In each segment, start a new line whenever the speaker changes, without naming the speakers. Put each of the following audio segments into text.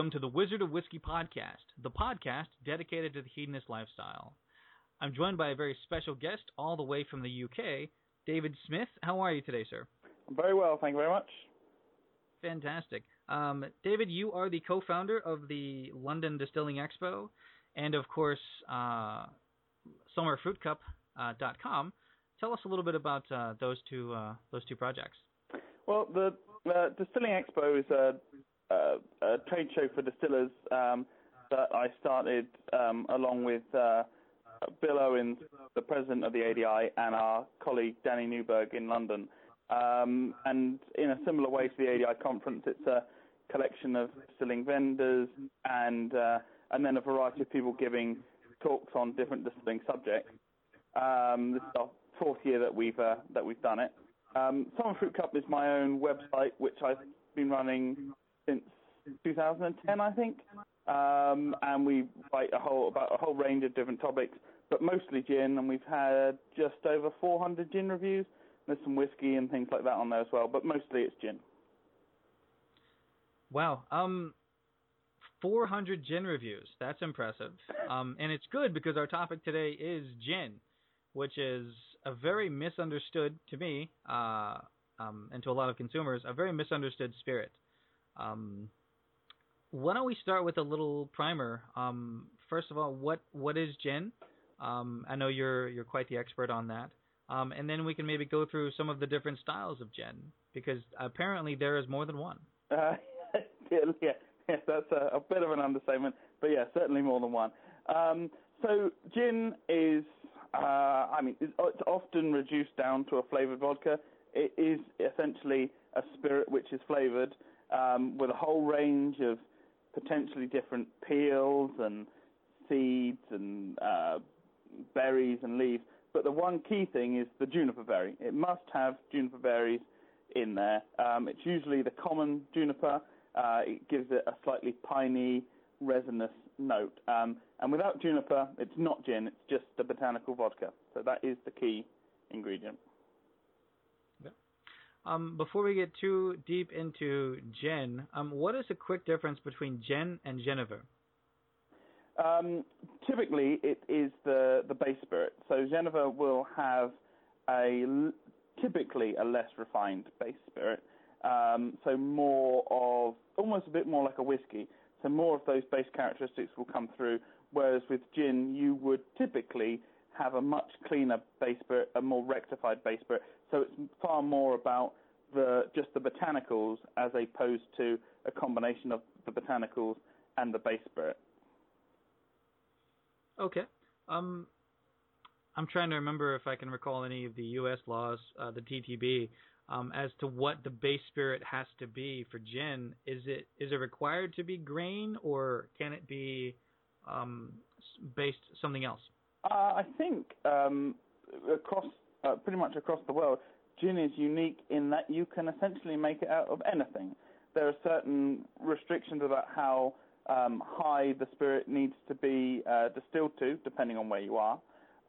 Welcome to the Wizard of Whiskey podcast, the podcast dedicated to the hedonist lifestyle. I'm joined by a very special guest all the way from the UK, David Smith. How are you today, sir?
I'm very well, thank you very much.
Fantastic. Um, David, you are the co-founder of the London Distilling Expo, and of course, uh, SummerFruitCup.com. Uh, Tell us a little bit about uh, those two uh, those two projects.
Well, the Distilling Expo is a, a, a, trade show for distillers um, that I started um, along with uh, Bill Owens, the president of the ADI, and our colleague Danny Newberg in London. Um, and in a similar way to the ADI conference, it's a collection of distilling vendors and uh, and then a variety of people giving talks on different distilling subjects. Um, this is our fourth year that we've uh, that we've done it. Um, Summer Fruit Cup is my own website, which I've been running since 2010, I think. Um, and we write a whole about a whole range of different topics, but mostly gin. And we've had just over 400 gin reviews. There's some whiskey and things like that on there as well, but mostly it's gin.
Wow. Um, 400 gin reviews. That's impressive. Um, and it's good because our topic today is gin, which is a very misunderstood to me, uh, um, and to a lot of consumers, a very misunderstood spirit. Um, why don't we start with a little primer? Um, first of all, what what is gin? Um, I know you're you're quite the expert on that. Um, and then we can maybe go through some of the different styles of gin because apparently there is more than one.
Uh, yeah, yeah, that's a, a, bit of an understatement, but yeah, certainly more than one. Um, so gin is, uh, I mean, it's, it's often reduced down to a flavored vodka. It is essentially a spirit which is flavored um, with a whole range of potentially different peels and seeds and uh, berries and leaves. But the one key thing is the juniper berry. It must have juniper berries in there. Um, it's usually the common juniper. Uh, it gives it a slightly piney, resinous note. Um, and without juniper, it's not gin. It's just a botanical vodka. So that is the key ingredient.
Um, before we get too deep into gin, um, what is the quick difference between gin and Genever?
Um, typically, it is the, the base spirit. So Genever will have a typically a less refined base spirit. Um, so more of almost a bit more like a whiskey. So more of those base characteristics will come through. Whereas with gin, you would typically have a much cleaner base spirit, a more rectified base spirit. So it's far more about the just the botanicals as opposed to a combination of the botanicals and the base spirit.
Okay. Um, I'm trying to remember if I can recall any of the U.S. laws, uh, the TTB, um, as to what the base spirit has to be for gin. Is it is it required to be grain, or can it be um, based something else?
Uh, I think um, across uh, pretty much across the world, gin is unique in that you can essentially make it out of anything. There are certain restrictions about how um, high the spirit needs to be uh, distilled to, depending on where you are.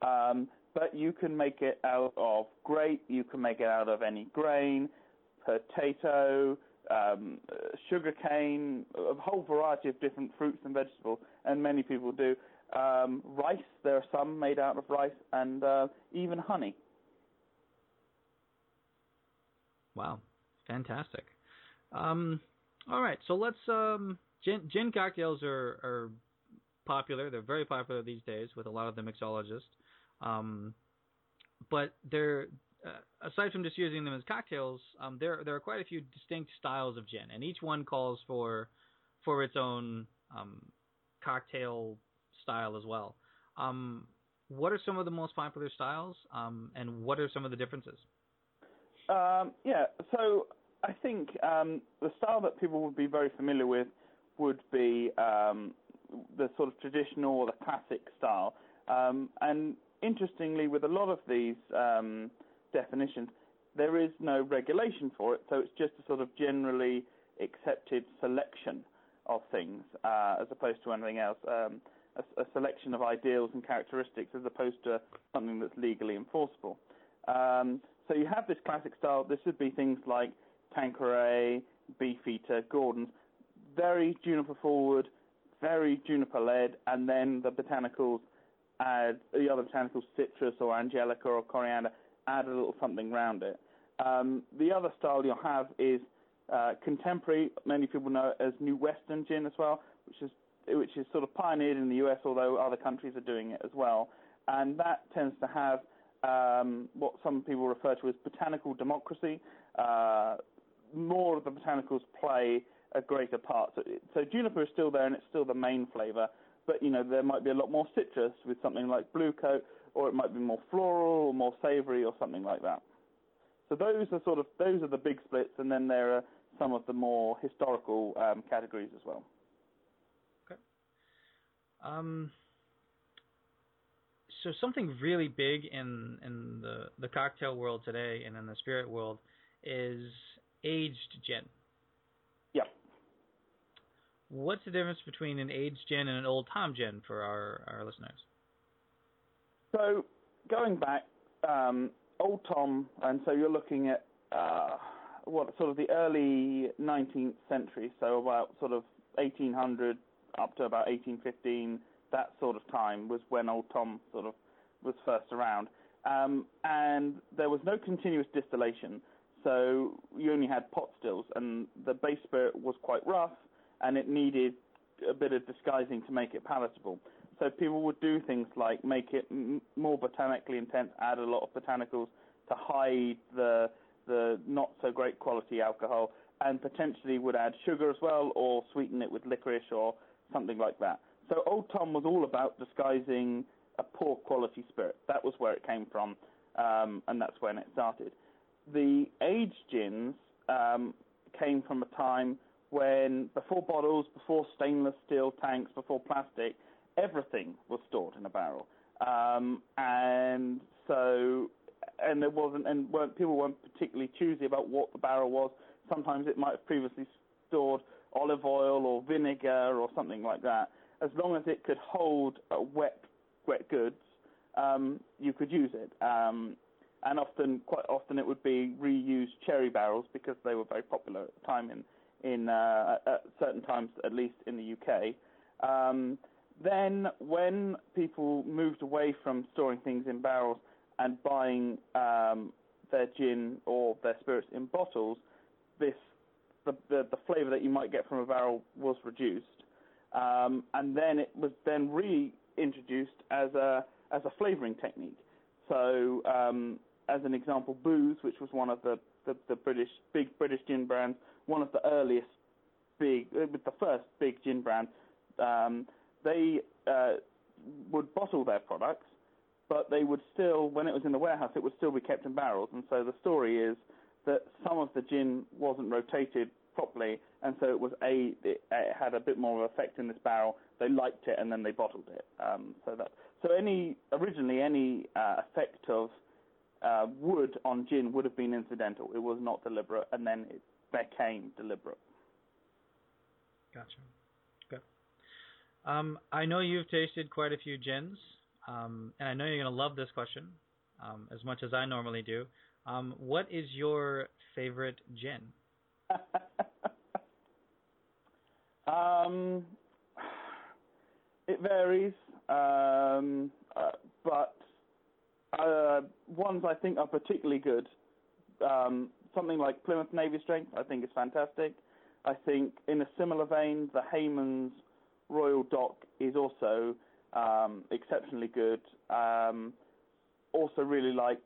Um, but you can make it out of grape, you can make it out of any grain, potato, um, sugarcane, a whole variety of different fruits and vegetables, and many people do. Um, rice, there are some made out of rice, and uh, even honey.
Wow, fantastic. Um, all right, so let's um, Gin, gin cocktails are, are popular. They're very popular these days with a lot of the mixologists. Um, but they're uh, aside from just using them as cocktails, um, there there are quite a few distinct styles of gin, and each one calls for for its own um, cocktail style as well. Um, what are some of the most popular styles, um, and what are some of the differences?
Um, yeah, so I think um, the style that people would be very familiar with would be um, the sort of traditional or the classic style. Um, and interestingly, with a lot of these definitions, there is no regulation for it, so it's just a sort of generally accepted selection of things uh, as opposed to anything else. Um, a, a, selection of ideals and characteristics as opposed to something that's legally enforceable. Um, so you have this classic style. This would be things like Tanqueray, Beefeater, Gordon's very juniper forward, very juniper led, and then the botanicals add the other botanicals, citrus or angelica or coriander, add a little something around it. Um, the other style you'll have is uh, contemporary. Many people know it as New Western gin as well, which is which is sort of pioneered in the US, although other countries are doing it as well. And that tends to have um, what some people refer to as botanical democracy. Uh, more of the botanicals play a greater part. So, so, juniper is still there and it's still the main flavour, but you know there might be a lot more citrus with something like Bluecoat, or it might be more floral or more savoury or something like that. So those are sort of those are the big splits, and then there are some of the more historical um, categories as well.
Um, so something really big in in the the cocktail world today and in the spirit world is aged gin.
Yeah.
What's the difference between an aged gin and an old Tom gin for our our listeners?
So going back, um, old Tom, and so you're looking at uh, what sort of the early 19th century, so about sort of 1800 up to about 1815 that sort of time was when Old Tom sort of was first around. Um, and there was no continuous distillation, so you only had pot stills, and the base spirit was quite rough, and it needed a bit of disguising to make it palatable. So people would do things like make it m- more botanically intense, add a lot of botanicals to hide the the not so great quality alcohol, and potentially would add sugar as well, or sweeten it with licorice or something like that. So Old Tom was all about disguising a poor quality spirit. That was where it came from, um, and that's when it started. The aged gins um, came from a time when, before bottles, before stainless steel tanks, before plastic, everything was stored in a barrel. Um, and so, and there wasn't, and weren't, people weren't particularly choosy about what the barrel was. Sometimes it might have previously stored olive oil or vinegar or something like that as long as it could hold uh, wet wet goods, um, you could use it. Um, and often, quite often, it would be reused sherry barrels because they were very popular at the time in in uh, at certain times, at least in the UK. Um, then, when people moved away from storing things in barrels and buying um, their gin or their spirits in bottles, this the, the, the flavour that you might get from a barrel was reduced. Um, and then it was then reintroduced as a as a flavoring technique. So, um, as an example, Booth's, which was one of the, the, the, British big British gin brands, one of the earliest big, uh, with the first big gin brand, um, they uh, would bottle their products, but they would still, when it was in the warehouse, it would still be kept in barrels. And so the story is that some of the gin wasn't rotated properly, and so it was a it, it, had a bit more of effect in this barrel. They liked it, and then they bottled it. Um, so that so any originally any uh, effect of uh, wood on gin would have been incidental. It was not deliberate, and then it became deliberate.
Gotcha. Um, I know you've tasted quite a few gins, um, and I know you're going to love this question um, as much as I normally do. Um, what is your favorite gin?
um, it varies, um, uh, but uh, ones I think are particularly good. Um, something like Plymouth Navy Strength, I think is fantastic. I think in a similar vein, the Hayman's Royal Dock is also um, exceptionally good. Um, also, really like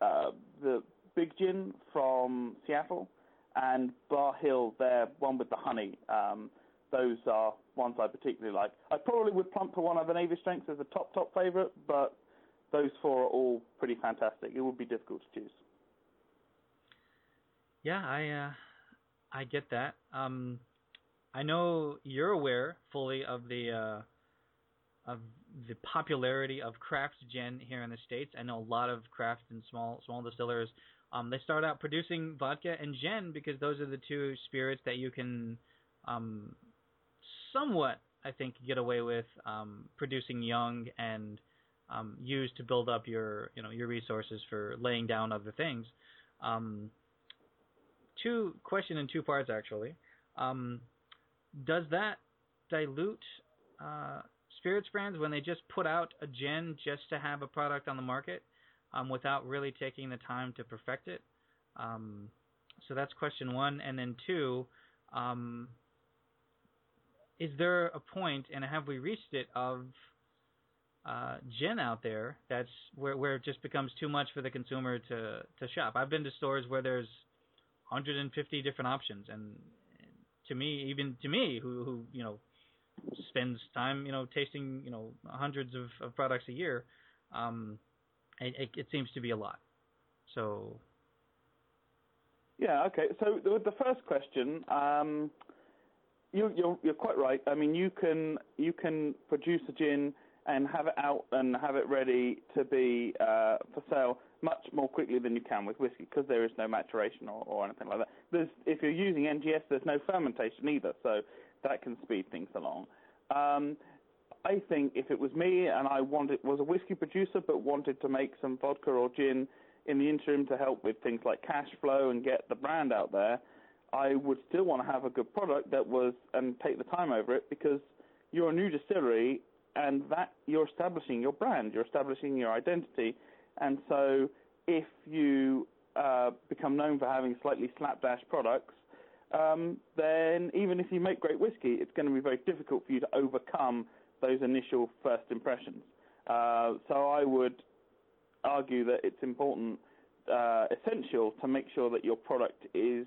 uh, the Big Gin from Seattle and Barr Hill, their one with the honey. Um, those are ones I particularly like. I probably would plump for one of the Navy Strengths as a top top favourite, but those four are all pretty fantastic. It would be difficult to choose.
Yeah, I uh, I get that. Um, I know you're aware fully of the uh, of the popularity of craft gin here in the states. I know a lot of craft and small small distillers um, they start out producing vodka and gin because those are the two spirits that you can um, somewhat, I think, get away with um, producing young and um, use to build up your, you know, your resources for laying down other things. Um, two question in two parts actually. Um, does that dilute uh, spirits brands when they just put out a gin just to have a product on the market um, without really taking the time to perfect it? Um, so that's question one, and then two, um, is there a point, and have we reached it, of uh, gin out there that's where where it just becomes too much for the consumer to to shop? I've been to stores where there's 150 different options, and to me, even to me, who who you know spends time you know tasting you know hundreds of, of products a year, um, it, it seems to be a lot. So.
Yeah. Okay. So the, the first question, um, you, you're you're quite right. I mean, you can you can produce a gin and have it out and have it ready to be uh, for sale much more quickly than you can with whiskey because there is no maturation or, or anything like that. There's, if you're using NGS, there's no fermentation either, so that can speed things along. Um, I think if it was me and I wanted was a whiskey producer but wanted to make some vodka or gin in the interim to help with things like cash flow and get the brand out there, I would still want to have a good product that was and take the time over it because you're a new distillery and that you're establishing your brand, you're establishing your identity, and so if you uh, become known for having slightly slapdash products, um, then even if you make great whiskey, it's going to be very difficult for you to overcome those initial first impressions. Uh, so I would argue that it's important, uh, essential, to make sure that your product is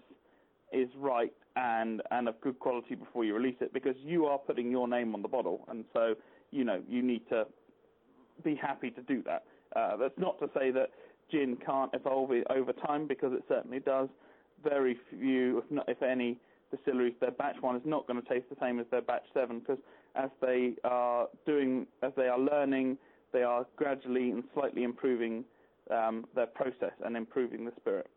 is right and and of good quality before you release it, because you are putting your name on the bottle, and so you know you need to be happy to do that. Uh, that's not to say that gin can't evolve over time, because it certainly does. Very few, if not if any, distilleries, their batch one is not going to taste the same as their batch seven, because as they are doing, as they are learning, they are gradually and slightly improving um, their process and improving the spirit.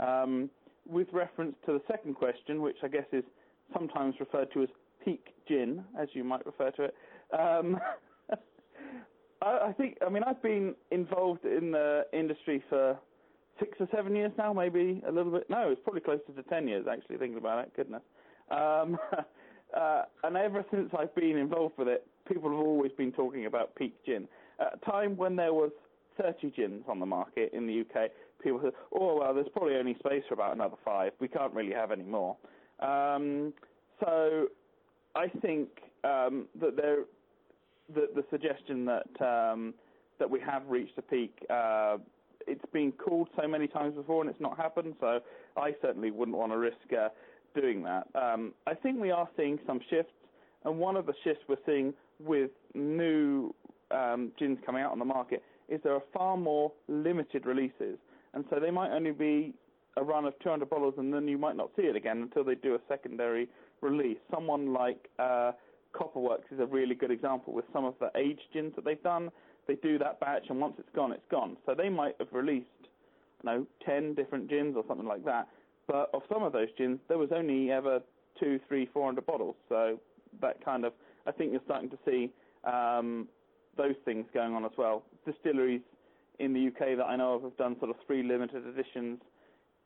Um, with reference to the second question, which I guess is sometimes referred to as peak gin, as you might refer to it, um, I, I think, I mean, I've been involved in the industry for six or seven years now, maybe a little bit. No, it's probably closer to ten years, actually, thinking about it. Goodness. Um, uh, and ever since I've been involved with it, people have always been talking about peak gin. At a time when there was 30 gins on the market in the UK, people said, "Oh well, there's probably only space for about another five. We can't really have any more." Um, so, I think um, that there the, the suggestion that um, that we have reached a peak. Uh, it's been called so many times before and it's not happened, so I certainly wouldn't want to risk uh, doing that. Um, I think we are seeing some shifts, and one of the shifts we're seeing with new um, gins coming out on the market is there are far more limited releases, and so they might only be a run of 200 bottles, and then you might not see it again until they do a secondary release. Someone like uh, Copperworks is a really good example with some of the aged gins that they've done. They do that batch, and once it's gone, it's gone. So they might have released, you know, 10 different gins or something like that. But of some of those gins, there was only ever two, three, four hundred bottles. So that kind of, I think you're starting to see um, those things going on as well. Distilleries in the UK that I know of have done sort of three limited editions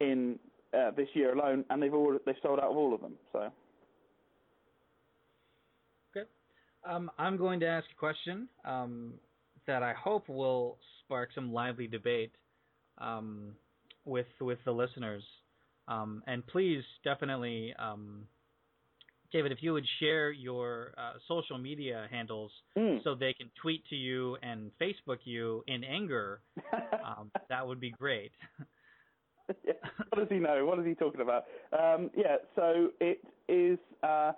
in uh, this year alone, and they've all they've sold out of all of them. So.
Um, I'm going to ask a question um, that I hope will spark some lively debate um, with with the listeners. Um, and please, definitely, um, David, if you would share your uh, social media handles
mm.
so they can tweet to you and Facebook you in anger, um, that would be great.
yeah. What does he know? What is he talking about? yeah, so it is. Uh,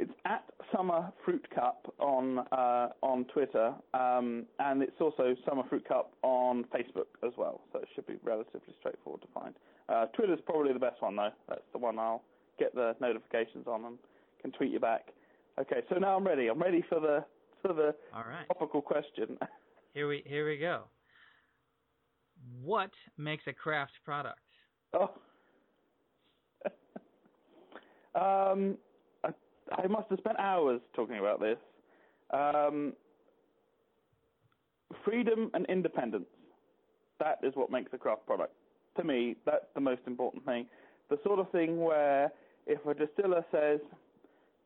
it's at Summer Fruit Cup on uh, on Twitter, um, and it's also Summer Fruit Cup on Facebook as well. So it should be relatively straightforward to find. Uh, Twitter's probably the best one though. That's the one I'll get the notifications on and can tweet you back. Okay, so now I'm ready. I'm ready for the for the
All right.
topical question.
here we here we go. What makes a craft product?
Oh. um, I must have spent hours talking about this. Um, freedom and independence. That is what makes a craft product. To me, that's the most important thing. The sort of thing where if a distiller says,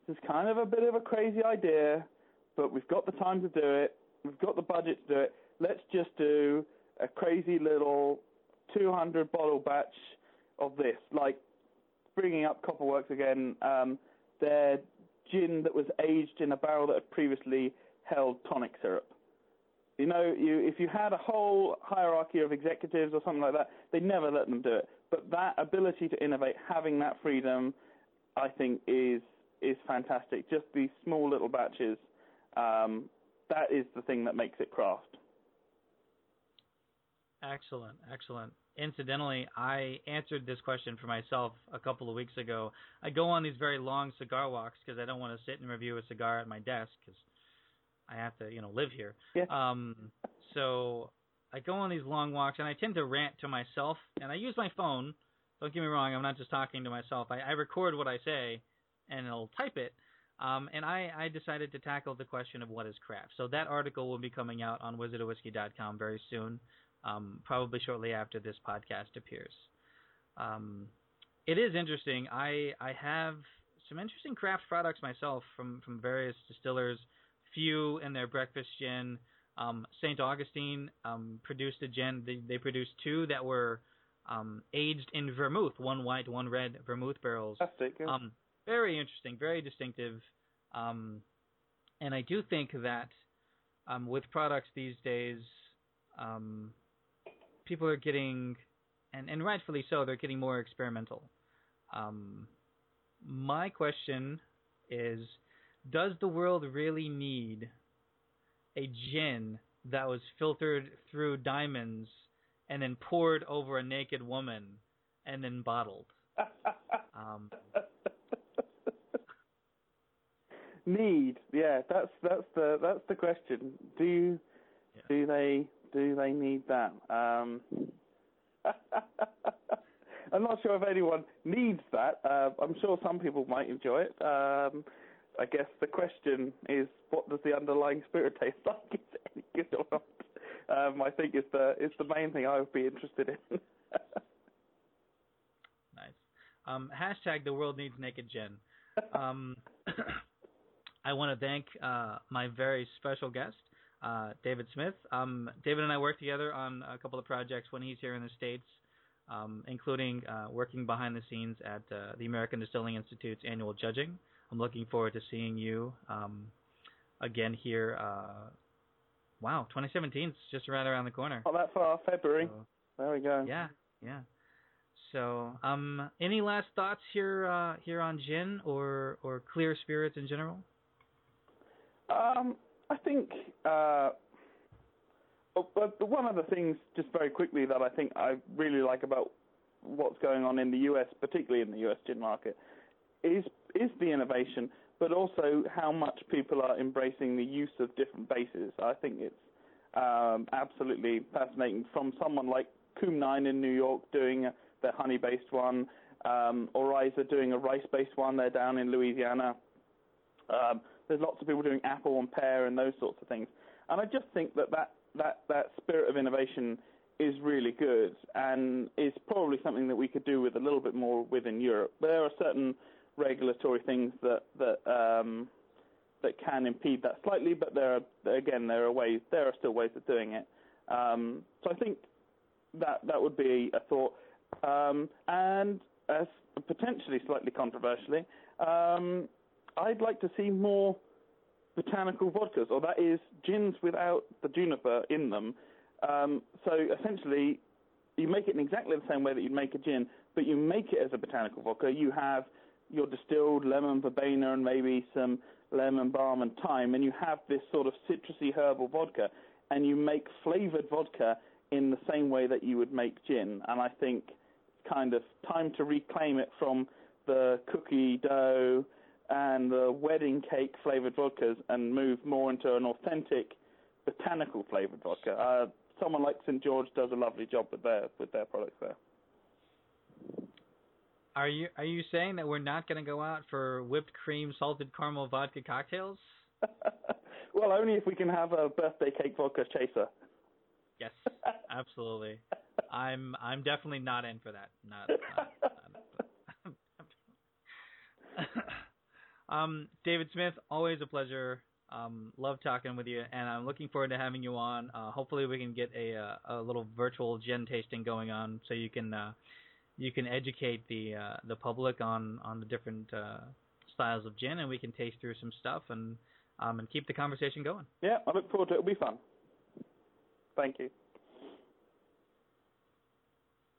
this is kind of a bit of a crazy idea, but we've got the time to do it. We've got the budget to do it. Let's just do a crazy little 200 bottle batch of this. Like bringing up Copperworks again, um, their gin that was aged in a barrel that had previously held tonic syrup. You know, you, if you had a whole hierarchy of executives or something like that, they'd never let them do it. But that ability to innovate, having that freedom, I think is is fantastic. Just these small little batches, um, that is the thing that makes it craft.
Excellent, excellent. Incidentally, I answered this question for myself a couple of weeks ago. I go on these very long cigar walks because I don't want to sit and review a cigar at my desk because I have to, you know, live here.
Yeah.
Um, so I go on these long walks and I tend to rant to myself and I use my phone. Don't get me wrong, I'm not just talking to myself. I, I record what I say and I'll type it. Um, and I, I decided to tackle the question of what is craft. So that article will be coming out on wizardofwhiskey.com very soon, um, probably shortly after this podcast appears. Um, it is interesting. I I have some interesting craft products myself from from various distillers. Few in their breakfast gin. Um, St. Augustine um, produced a gin. They, they produced two that were um, aged in vermouth, one white, one red vermouth barrels.
Fantastic.
Um, very interesting, very distinctive. Um, and I do think that um, with products these days, um, people are getting, and, and rightfully so, they're getting more experimental. Um, my question is Does the world really need a gin that was filtered through diamonds and then poured over a naked woman and then bottled? Um,
Need, yeah, that's that's the that's the question. Do you,
Yeah.
do they do they need that? Um, I'm not sure if anyone needs that. Uh, I'm sure some people might enjoy it. Um, I guess the question is, what does the underlying spirit taste like? Is it any good or not? Um, I think it's the is the main thing I would be interested in.
Nice. Um, hashtag the world needs naked gin. Um, I want to thank uh, my very special guest, uh, David Smith. Um, David and I work together on a couple of projects when he's here in the States, um, including uh, working behind the scenes at uh, the American Distilling Institute's annual judging. I'm looking forward to seeing you um, again here. Uh, wow, 2017 is just right around the corner.
Not that far, February.
So,
There we go.
yeah, yeah. So, um, any last thoughts here uh, here on gin or or clear spirits in general?
Um, I think uh, oh, one of the things, just very quickly, that I think I really like about what's going on in the US, particularly in the US gin market, is is the innovation, but also how much people are embracing the use of different bases. I think it's um, absolutely fascinating. From someone like Comb Nine in New York doing their honey-based one, um, Oryza doing a rice-based one. They're down in Louisiana. Um, there's lots of people doing apple and pear and those sorts of things. And I just think that that, that, that spirit of innovation is really good and is probably something that we could do with a little bit more within Europe. There are certain regulatory things that that um, that can impede that slightly, but there are again there are ways there are still ways of doing it. Um, so I think that that would be a thought. Um, and as potentially slightly controversially, um, I'd like to see more botanical vodkas, or that is gins without the juniper in them. Um, so essentially, you make it in exactly the same way that you'd make a gin, but you make it as a botanical vodka. You have your distilled lemon verbena and maybe some lemon balm and thyme, and you have this sort of citrusy herbal vodka, and you make flavored vodka in the same way that you would make gin. And I think it's kind of time to reclaim it from the cookie dough and the wedding cake flavored vodkas and move more into an authentic botanical flavored vodka. Uh, someone like St George does a lovely job with their with their products there.
Are you are you saying that we're not going to go out for whipped cream salted caramel vodka cocktails?
well, only if we can have a birthday cake vodka chaser.
Yes, absolutely. I'm I'm definitely not in for that. Not. not, not Um, David Smith, always a pleasure. Um, love talking with you, and I'm looking forward to having you on. Uh, hopefully, we can get a uh, a little virtual gin tasting going on, so you can uh, you can educate the uh, the public on on the different uh, styles of gin, and we can taste through some stuff and um, and keep the conversation going.
Yeah, I look forward to it. It'll be fun. Thank you.